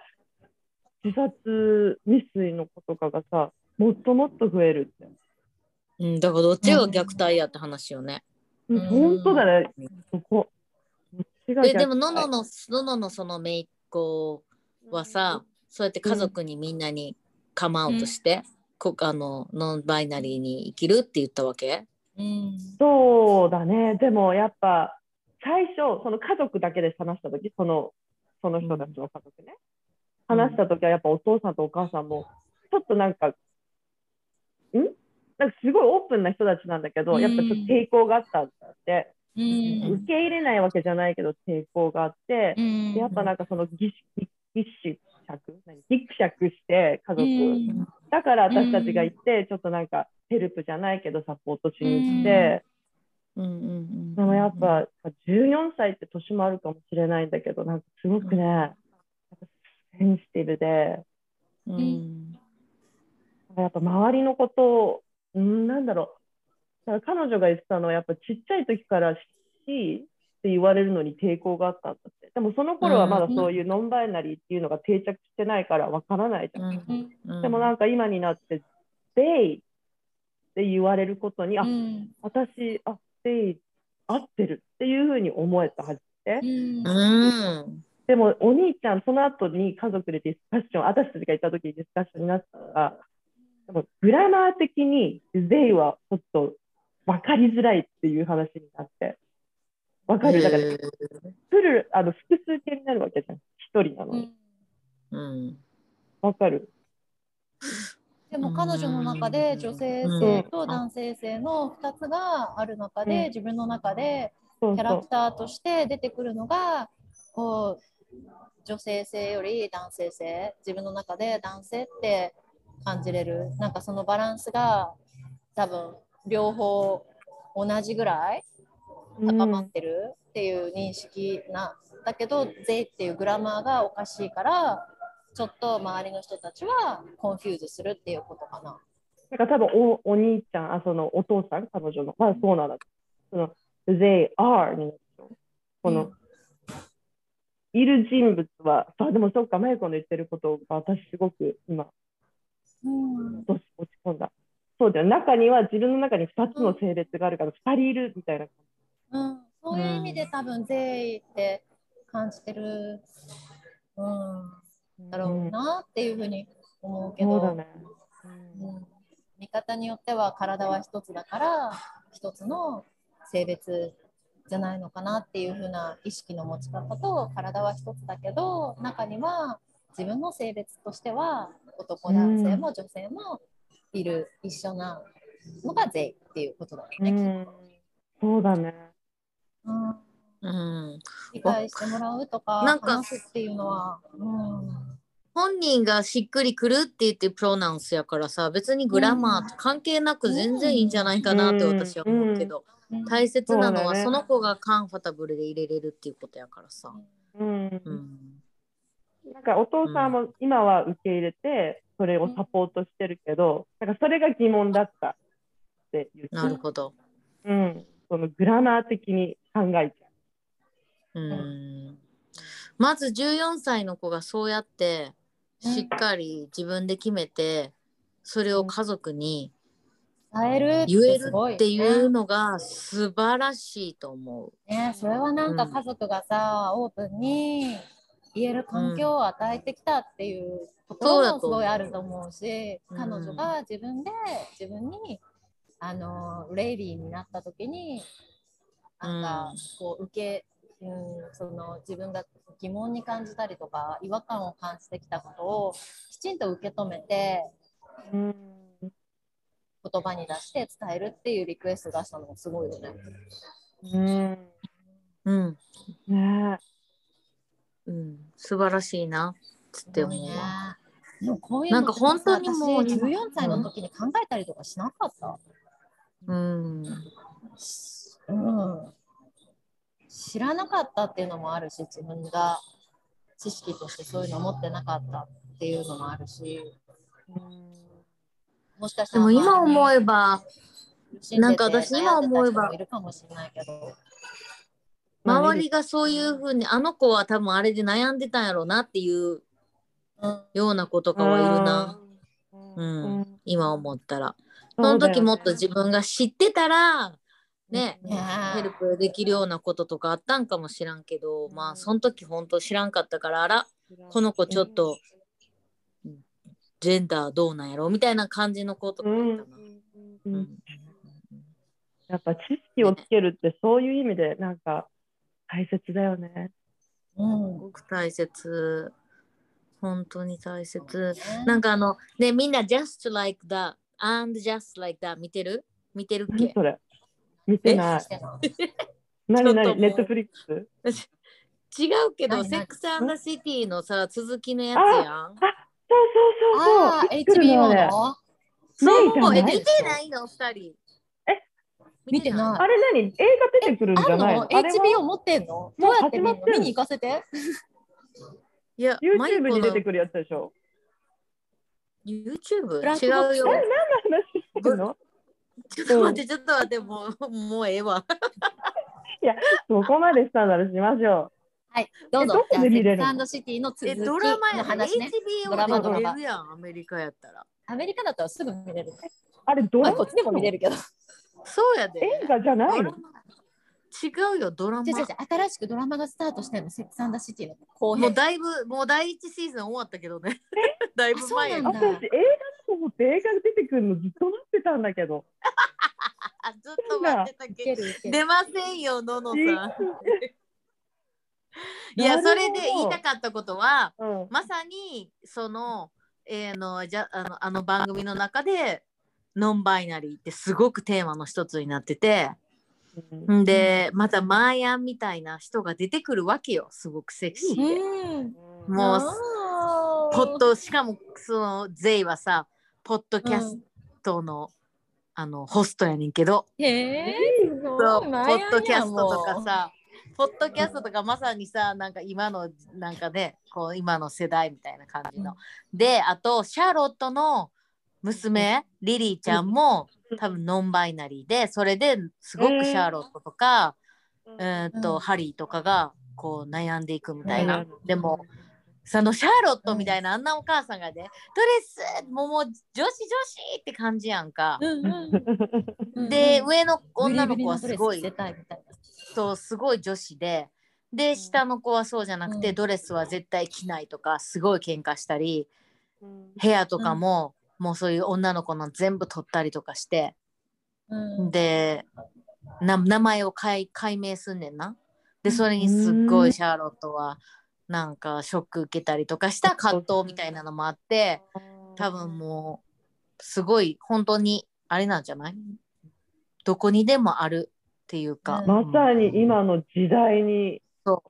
自殺未遂の子とかがさ、もっともっと増えるって。うん、だからどっちが虐待やって話よね。うん、本当だね、そこ。えでもののののののその姪っ子はさ、そうやって家族にみんなにカムアウトして、こあのノンバイナリーに生きるって言ったわけ？うんそうだね。でもやっぱ、最初、その家族だけで話したとき、その、その人たちの家族ね。話したときはやっぱお父さんとお母さんも、ちょっとなんか、ん？なんかすごいオープンな人たちなんだけど、うん。やっぱちょっと抵抗があったんだって。うん。受け入れないわけじゃないけど抵抗があって、うん。でやっぱなんかそのぎしぎぎっしゃく何ぎくしゃくして家族、うん。だから私たちが行って、ちょっとなんかヘルプじゃないけどサポートしに行って、でもやっぱ14歳って年もあるかもしれないんだけどなんかすごくね、センシティブで。うん。やっぱ周りのことをうんなんだろう。だから彼女が言ってたのはやっぱちっちゃい時からしって言われるのに抵抗があったんだって。でもその頃はまだそういうノンバイナリーっていうのが定着してないからわからないじゃん、うん。うん。でもなんか今になって「they」って言われることに、あうん。私あ they 合ってるっていうふうに思えたはずでうん。うんでもお兄ちゃんその後に家族でディスカッション私たちがいた時にディスカッションになったのがでもグラマー的に「they」はちょっと分かりづらいっていう話になって分かるだからルあの複数形になるわけじゃん。一人なのに。うん。分かる。でも彼女の中で女性性と男性性の2つがある中うん。で自分の中でキャラクターとして出てくるのがこう女性性より男性性自分の中で男性って感じれる。なんかそのバランスが多分両方同じぐらいう高まってるっていう認識な、だけど「they」っていう grammar がおかしいからちょっと周りの人たちは confuse するっていうことかな。なんか多分おお兄ちゃんあそのお父さん彼女の。まあそうなんだ。その they are にこの、うんいる人物はあでもそっかマユコの言ってることが私すごく今うん落ち込んだ。そうだよ中には自分の中に2つの性別があるから2人いるみたいなうん、そういう意味で多分善意って感じてる、うん、だろうなっていうふうに思うけど、そうだね、うん。見方によっては体は一つだから一つの性別じゃないのかなっていうふうな意識の持ち方と体は一つだけど中には自分の性別としては男男性も女性もいる、一緒なのが税っていうことだよね。うん、そうだね。うんうん。理解してもらうとかなんか話すっていうのは、うん。本人がしっくりくるって言ってプロナウンスやからさ別にグラマーと関係なく全然いいんじゃないかなって私は思うけど、うん大切なのはその子がカンファタブルで入れれるっていうことやからさ。うん、うん。なんかお父さんも今は受け入れてそれをサポートしてるけど、なんかそれが疑問だったって言って。なるほど。うん、そのグラマー的に考えちゃう。ん。まず14歳の子がそうやってしっかり自分で決めてそれを家族に伝える言えるっていうのが素晴らしいと思ね、それはなんか家族がさ、オープンに言える環境を与えてきたっていうところもすごいあると思うし、うん。彼女が自分で自分にあのレイリーになった時になんかこう受け、うん、その自分が疑問に感じたりとか違和感を感じてきたことをきちんと受け止めてう。うん言葉に出して伝えるっていうリクエスト出したのもすごいよね。うんう。うん、ねうん、素晴らしいなって思うねわ。でもこういうのなんか本当にもう私14歳の時に考えたりとかしなかった？うん。うん、知らなかったっていうのもあるし自分が知識としてそういうの持ってなかったっていうのもあるしもしかしたらでも今思ええば、なんか私今思えば周りがそういうふうに、あの子は多分あれで悩んでたんやろうなっていううん。ような子とかはいるな。うん、今思ったら。その時もっと自分が知ってたら、ね、ねヘルプできるようなこととかあったんかもしらんけど、まあその時本当知らんかったから、あら、この子ちょっと、ジェンダーどうなんやろ？みたいな感じの子とかうん。いたな。うん。うん。やっぱ知識をつけるってそういう意味でなんか大切だよね。うんすごく大切。本当に大切。なんかあの、ね、みんな just like that and just like that 見てる？見てるっけ？何それ？見てない。(laughs) 何何？ネットフリックス違うけど、 Sex and the City のさ、続きのやつやん。そうそうそうそう。あ HBO のそう、見てないの？二人。え？見てない。あれ何？映画出てくるんじゃないの ?HBO は？持ってんの？どうやって見に行かせて。いや、YouTube に出てくるやつでしょ。YouTube? 違うよ。え何の話してるの？ちょっと待って、ちょっと待って、もう、もうええわ。(laughs) そこまでしたならしましょはい、どうぞえど。こで見れるの？シティの続え、きドラマやん。の話ね。ド HBO ラマドやん、アメリカやったら。アメリカだったらすぐ見れる。う。あれドまあ、ラマこっちでも見れるけど。そうやで。映画じゃないの？違うよ、ドラマ新しくドラマがスタートしてるの、セックスアンダーシティの後編。もうだいぶ、もう第一シーズン終わったけどね。だいぶ前私映画だと思って映画が出てくるのずっと待ってたんだけど。(laughs) あ、ずっと待ってたいけど。出ませんよ、ののさん。(laughs) いなや、それで言いたかったことは、うん。まさにその,、えーのじゃあのあの番組の中でノンバイナリーってすごくテーマの一つになっててん。でまたマーヤンみたいな人が出てくるわけよすごくセクシーで。うん。もうポッドしかもそのゼイはさポッドキャストの,、あのホストやねんけど。ポい。ッドキャストとか。さポッドキャストとかまさにさなんか今のなんかねこう今の世代みたいな感じの。であとシャーロットの娘リリーちゃんも多分ノンバイナリーでそれですごくシャーロットとか、えーっとうん。ハリーとかがこう悩んでいくみたいな。うん。でもそのシャーロットみたいなあんなお母さんがね、ドレスもうもう女子女子って感じやんか。で、うん上の女の子はすごいそうすごい女子でで下の子はそうじゃなくて、うん。ドレスは絶対着ないとかすごい喧嘩したり部屋とかも、もうそういう女の子の全部取ったりとかして、うん。でな名前を解解明すんねんな。でそれにすっごいシャーロットはなんかショック受けたりとかした葛藤みたいなのもあって多分もうすごい本当にあれなんじゃない？どこにでもあるっていうか、うんまさに今の時代に。そ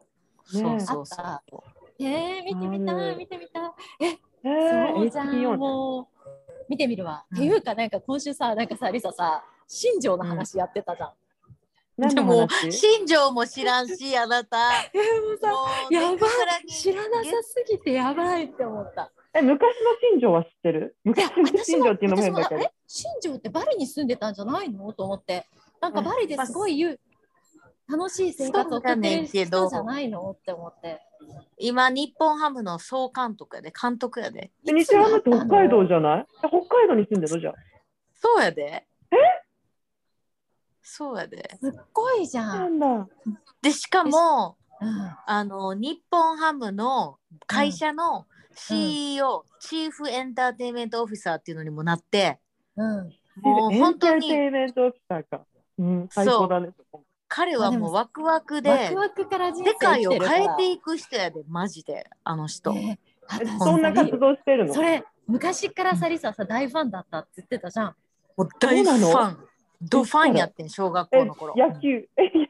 うねそうそうそう。えー、見てみたい、見てみたい。えそうじゃん、もう。見てみるわ。うんっていうか、なんか今週さ、なんかさ、リサさ、新庄の話やってたじゃん。でも話新庄も知らんしあなた。(laughs) えー、もやばい知らなさすぎてやばいって思った。え昔の新庄は知ってる？昔の新庄っていうのも私も変だけどえ、新庄ってバリに住んでたんじゃないの？と思って。なんかバリですごい言う、楽しい生活を送ってる人じゃないのって思って。今日本ハムの総監督やで監督やで。え西山って北海道じゃない？え北海道に住んでるのじゃあそうやで。そうやで。すっごいじゃ。なんでしかもうんあの日本ハムの会社の CEO、チーフエンターテインメントオフィサーっていうのにもなってうん。もう本当エンターテにインメントオフィサーか。うん、最高だね。彼はもうワクワクワでクワクから人世生界を変えていく人やでマジであの人。そんな活動してるの？それ昔からさリサさ大ファンだったって言ってたじゃん。もう大ファンの？ドファンやってん小学え校の頃。野球、え、野球の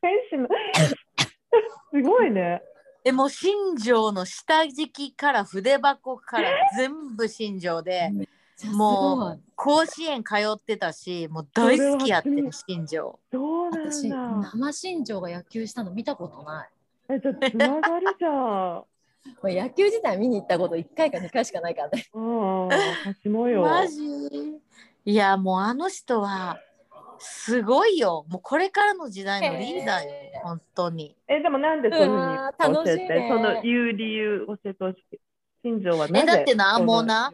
選手の。すごいね。でも新庄の下敷きから筆箱から全部新庄で、もう甲子園通ってたしもう大好きやってる新庄そうなん私だ。生新庄が野球したの見たことない。え、じゃあつながるじゃん。(laughs) もう野球自体見に行ったこと1回か2回しかないからね。うん、私もよ。マジ？いやもうあの人はすごいよもうこれからの時代のリーダーよへー本当にえ、でもなんでそういうふうに教えて、その言う理由教えてほしい。新庄はなぜえだってなもうな、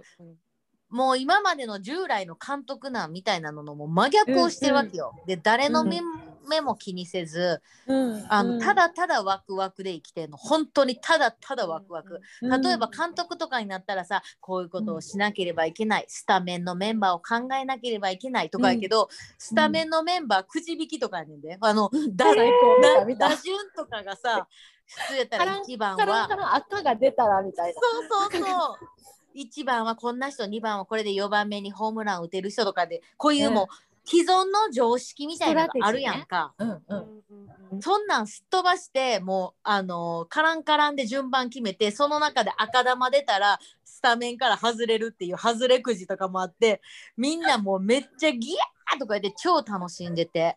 もう今までの従来の監督なんみたいなののもう真逆をしてるわけよ、で誰の目,、目も気にせずうんあの、ただただワクワクで生きてんの本当にただただワクワク、例えば監督とかになったらさこういうことをしなければいけない、スタメンのメンバーを考えなければいけないとかやけど、スタメンのメンバーくじ引きとかやねん。であの打順とかがさ普通やったら1番は。赤が出たらみたいな。そうそうそう1番はこんな人2番はこれで4番目にホームラン打てる人とかでこういうもう既存の常識みたいなのがあるやんか。うんう。うんんうんそんなんすっ飛ばしてもうあのカランカランで順番決めてその中で赤玉出たらスタメンから外れるっていう外れくじとかもあってみんなもうめっちゃギャーとか言って超楽しんでて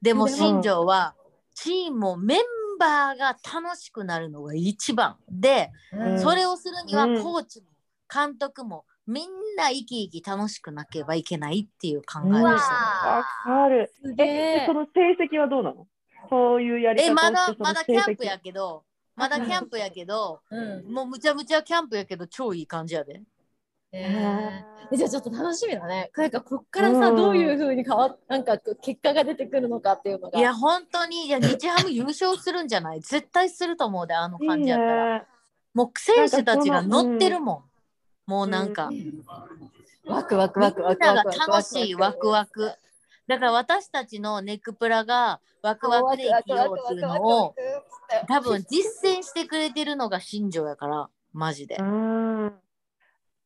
でもでも新庄はチームもメンバーが楽しくなるのが一番で、うんそれをするにはうんコーチも監督もみんな生き生き楽しくなければいけないっていう考えでうんしたね。わかる。え、えそ。の成績はどうなの？そういうやり方えまだまだキャンプやけどまだキャンプやけどうんもうむちゃむちゃキャンプやけど超いい感じやで。えーじゃあちょっと楽しみだね。なんかこっからさ、うんどういう風に変わっなんか結果が出てくるのかっていうのが。いや本当にいや日ハム優勝するんじゃない？(laughs) 絶対すると思うであの感じやったら。いいねもう選手たちが乗ってるもん。もうなんか、ワクワクみワクワんながクワクワク楽しいワクワク。だから私たちのネックプラがワクワクで生きようっていうのを多分実践してくれてるのが新庄やからマジでう。ん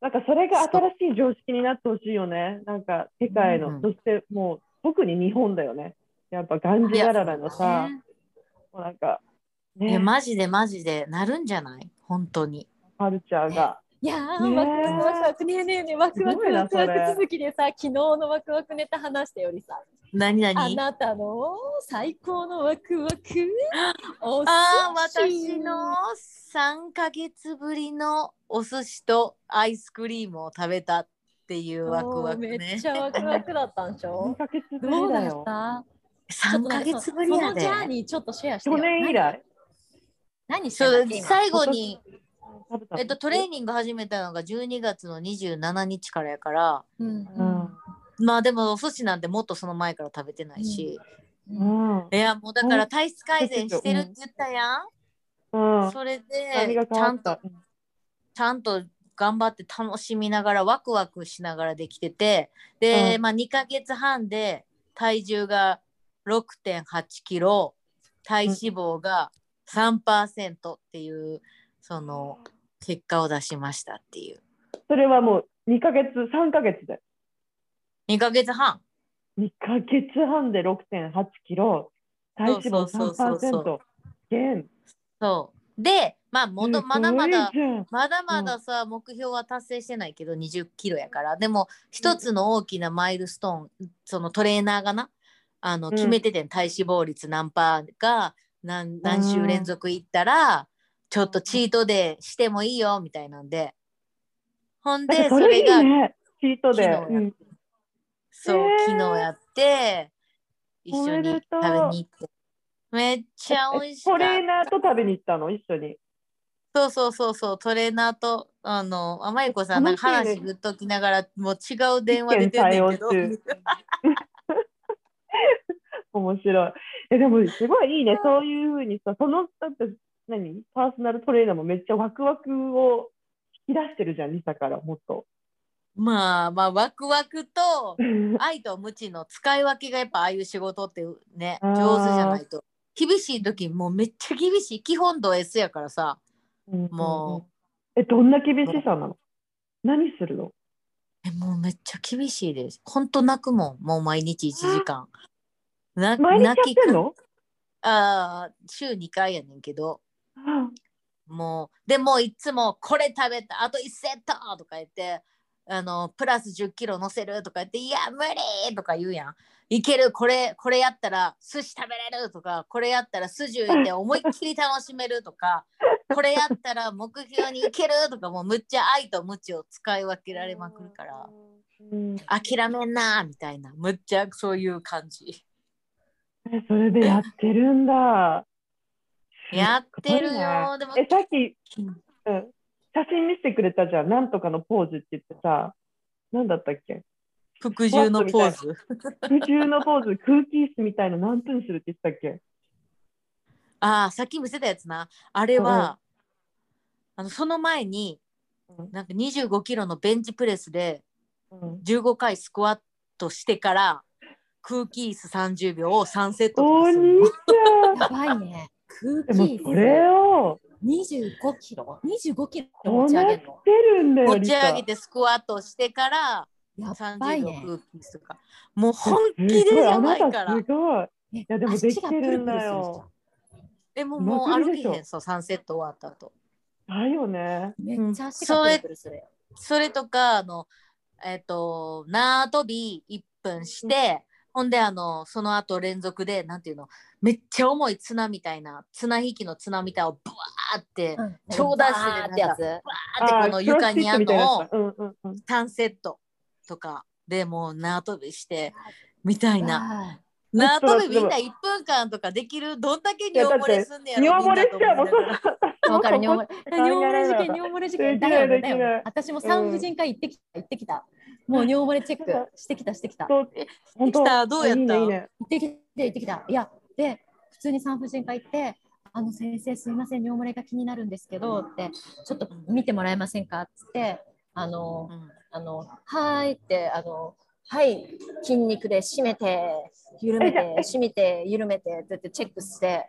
なんかそれが新しい常識になってほしいよね。なんか世界の、うんそしてもう特に日本だよね。やっぱがんじがららのさ、ねもうなんか、ね、マジでマジでなるんじゃない？本当に。カルチャーが。いやー、ねワクワクワクねえねえねえワクワクワクワク続きでさ昨日のワクワクネタ話したよりさあ何？何なたの最高のワクワク？お寿司ああ私の3ヶ月ぶりのお寿司とアイスクリームを食べたっていうワクワクめっねち。ゃワクワクだったんでし2ょヶ月ぶどうだっ。た3ヶ月ぶりやで。そのジ。ャーニーちょっとシェアしてよ。去年以来。何してそう最後に、えっと、トレーニング始めたのが12月の27日からやから。うん。うんまあでもお寿司なんてもっとその前から食べてないし、うん。うんいやもうだから体質改善してるって言ったやん、うん。それでちゃんとちゃんと頑張って楽しみながらワクワクしながらできてて。で、うん。まあ2ヶ月半で体重が6.8キロ体脂肪が3%っていうその結果を出しましたっていう。それはもう2ヶ月、3ヶ月で？2ヶ月半。2ヶ月半で6.8キロ、体脂肪そうそうそうそう3%減。そう。でまあもどまだまだまだまださ、目標は達成してないけど20キロやから。でも一つの大きなマイルストーン、そのトレーナーがなあのうん。決めててん、体脂肪率何パーが何何週連続いったら、ちょっとチートデーしてもいいよみたいなんで。ほんでそれがね、チートで。そう、へー昨日やって一緒に食べに行って。めっちゃ美味しかった。トレーナーと食べに行ったの、一緒に。そうそうそうそうトレーナーとあのあまゆこさんなんか話振っときながらもう違う電話出てんねんけど。(laughs) 面白い。え、でもすごいいいね、そういうふうにさ、その、だって何？パーソナルトレーナーもめっちゃワクワクを引き出してるじゃん、リサからもっと。まあまあワクワクと愛と無知の使い分けがやっぱああいう仕事ってね上手じゃないと。厳しい時もうめっちゃ厳しい基本度 S やからさ。もう。え、どんな厳しさなの？何するの？えもうめっちゃ厳しいです。ほんと泣くもん。もう毎日1時間。な毎日やっ泣きてんのあー週2回やねんけど。あもうでもいつもこれ食べたあと1セットとか言ってあのプラス1 0キロ乗せるとか言って「いや無理!」とか言うやん。いける？これこれやったら寿司食べれるとかこれやったら筋浮いて思いっきり楽しめるとかこれやったら目標にいけるとかもうむっちゃ愛と無知を使い分けられまくるからうん、諦めんなーみたいなむっちゃそういう感じ。えそれでやってるんだ。やってるよでもねえ、さっき、うんうん、写真見せてくれたじゃん。なんとかのポーズって言ってさ、なんだったっけ？服従のポーズ。空中のポーズ、空気椅子みたいの何分するって言ってたっけ？ああさっき見せたやつな。あれは、あのその前にうん。なんか25キロのベンチプレスでうん、15回スクワットしてから空気椅子30秒を3セットとおかするの。兄ちゃん。やばいね。空気それを25キロ ?25 キロこ持ち上げるの？るんだよ、持ち上げリてスクワットしてからやば30秒いね。とかもうサ本気でやばいからすごい。いいやでもできてるんだよでももう歩けへんそう3セット終わった後だよね。めっちゃ足がプルプル。それとかあのえっ、と縄跳び1分して、ほんであのその後連続でなんていうのめっちゃ重い綱みたいな綱引きの綱みたいをブワーって、うん超ダッシュでってやつ。バーってこの床にあるのをあークロスフィットみたいなやつ。うんうんうん。3セットとかでもう縄跳びしてみたいな。な。縄跳びみんな1分間とかできるどんだけ尿漏れすんねやろ尿漏れしちゃうもん、わかる、尿漏れ。尿漏れ事件、尿漏れ事件。だよね、だよ。私も産婦人科行ってきた、行ってきた。もう尿漏れチェックしてきた、してきた。そう本当できた？どうやった？いいねいいね。行ってきて、行ってきた。いや、で、普通に産婦人科行って、あの先生、すいません、尿漏れが気になるんですけど、って、ちょっと見てもらえませんかっつって、あの、うんあの、はーいって、あの、はい、筋肉で締めて、緩めて、締めて、緩めてってチェックして、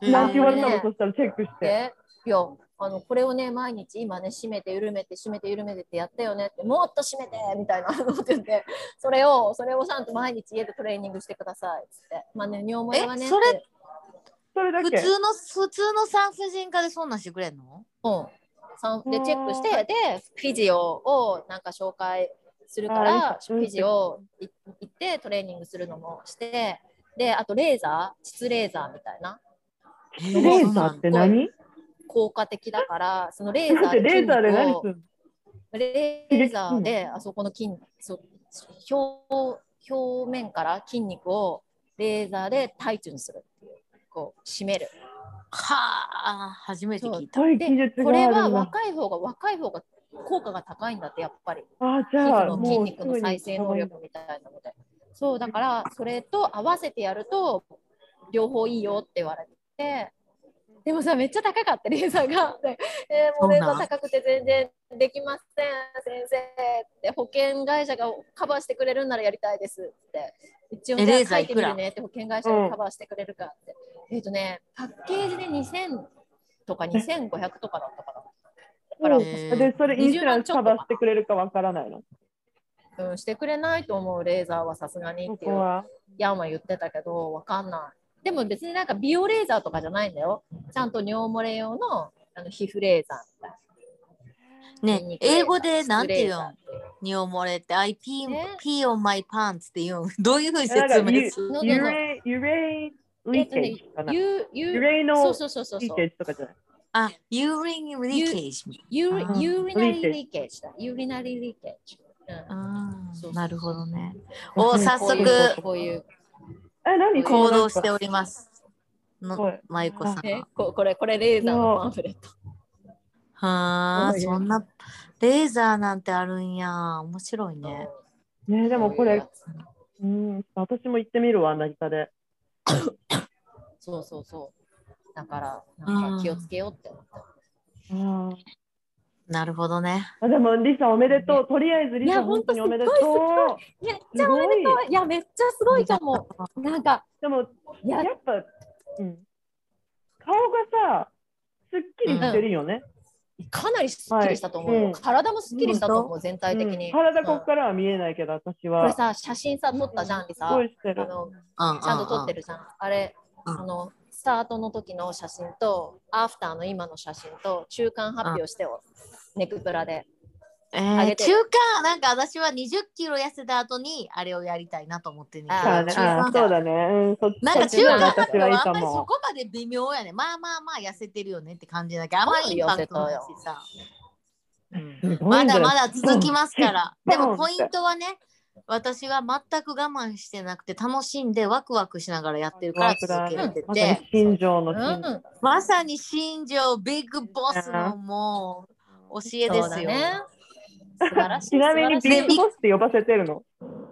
何て言われたあの？そしたらチェックして。で、いや、あの、これをね、毎日今ね、締めて、緩めて、締めて、緩めてってやったよねって、もっと締めてみたいなのって言って、それを、それをちゃんと毎日家でトレーニングしてくださいっつって。まあね、尿漏れはね、えそれってそれだけ？普通の普通の産婦人科でそんなんしてくれんの？うん。で、チェックして、で、フィジオをなんか紹介するかあら、うんフィジオい行ってトレーニングするのもして、で、あとレーザー、膣レーザーみたいな、レーザーって何？効果的だから、そのレーザだってーレーザーで何するの？レーザーであそこの筋そう表表面から筋肉をレーザーでタイツにする。っていうこう締める。はあ初めて聞いた。でこれは。若い方が若い方が効果が高いんだってやっぱり。あ、皮じゃあ、筋肉の再生能力みたいなのでそうだからそれと合わせてやると両方いいよって言われて。でもさめっちゃ高かったレーザーが。で、えーもうレーザー高くて全然できません。先生って保険会社がカバーしてくれるんならやりたいです。って。一応えじゃあ書いてみるねって保険会社がカバーしてくれるかって、えっ、とねパッケージで2000とか2500とかだったかな。だから、で、それインシュランス20万カバーしてくれるかわからないの？うん、してくれないと思うレーザーはさすがにこっていう。ヤンは言ってたけど、わかんない。でも別になんか美容レーザーとかじゃないんだよ。ちゃんと尿漏れ用のあの皮膚レーザーみたいな。筋ね英語でなんて言うん尿漏れって I pee, え pee on my pants って言うん (laughs) どういうふうに説明する？のユレユレリーケージかな？ユユユレイのそうそうそうそうそうリーケージとかじゃない？あ urine leakage ユあーユリナリーリーケージだ。ユリナリーリーケージ。うんなるほどねうんお早速こういうこういうえ、何？行動しておりますのはいまゆこさんここれこれレーザーのパンフレット。はあそんなレーザーなんてあるんや面白いねね、でもこれこうん、私も行ってみるわ、成田で。そうそうそう。だからなんか気をつけようって思った。あなるほどねあでも、リサおめでとう。とりあえずリいやサ本当におめでとう。めっちゃおめでとすう。いやめっちゃすごいと思う。なんかでも、いややっぱ、うん、顔がさ、すっきりしてるよね。かなりすっきりしたと思うよ。はいうん体もすっきりしたと思う、全体的に。うん体こうんこからは見えないけど、私こは。れさ、写真さ、撮ったじゃん、リサ。すごいしてる。あのうんちゃんと撮ってるじゃん。あれ、うんあの、スタートの時の写真と、アフターの今の写真と、中間発表してよ、ネクプラで。えあげて。ー中間なんか私は20キロ痩せた後にあれをやりたいなと思ってんねあーそうだね。あーそうだね。うん、そなんか中間だあんまりそも。こまで微妙やねまあまあまあ痩せてるよねって感じだけどあまりインパクトないしさ、うん。まだまだ続きますから。(laughs) うんでもポイントはね私は全く我慢してなくて楽しんでワクワクしながらやってるから続けれてまさにてまさに新庄ビッグボスのもう教えですよ、ね。素晴らしい。ちなみにビッグボスって呼ばせてるの？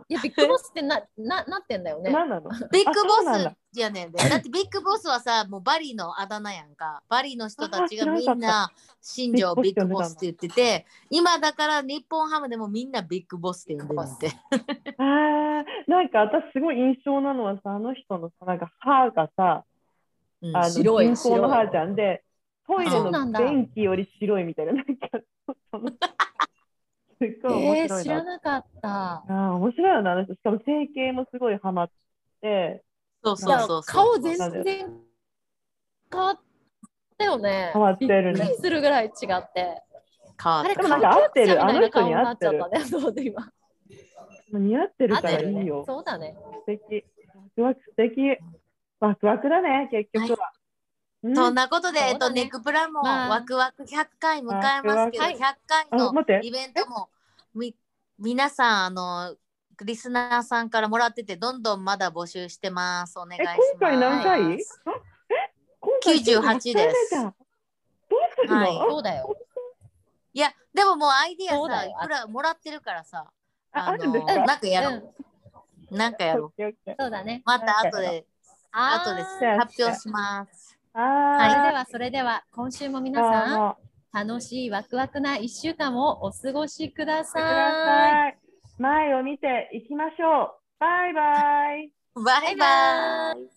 いや、ビッグボスってな、な、なってんだよね。何なの？ビッグボスやねんで。だってビッグボスはさ、もうバリのあだ名やんか。バリの人たちがみんな新庄ビッグボスって言ってて、今だから日本ハムでもみんなビッグボスって呼んでるんで。あーなんか私すごい印象なのはさ、あの人のさ、なんか歯がさ、うんあの白い人工の歯じゃんで、トイレのそうなんだ便器より白いみたいな、なんか、その (laughs) すっごい面えー、白いな。知らなかった。あー面白いよな、あの人。しかも整形もすごいハマって、そうそうそうそう。顔全然変わったよね。変わってるねびっくりするぐらい違って。変わあれ、ったでもなんか合ってる歌舞伎役者みたいな顔にあのなっちゃっ人に合ってるたね。そうで今。もう似合ってる合ってるねからいいよ。。そうだね。素敵。ワクワク素敵。ワクワクだね、結局は。うんそんなことで、えっと、ネクプラもまあ。ワクワク100回迎えますけど、ワク100回のイベントもみ皆さん、あの、リスナーさんからもらってて、どんどんまだ募集してます。お願いえします。、今回何回、はい。え今回98 98回目じゃん。どうするの、はい。そうだよ。いや、でももうアイディアさ、いくらもらってるからさ、ああのなんかやろう。なんかやろう。そうだね。また後で、あー。後で発表します。それではは、それでは、今週もい。皆さん、楽しいワクワクな1週間をお過ごしくだください。さい。前を見ていきましょう。バイバイ。バイバイ。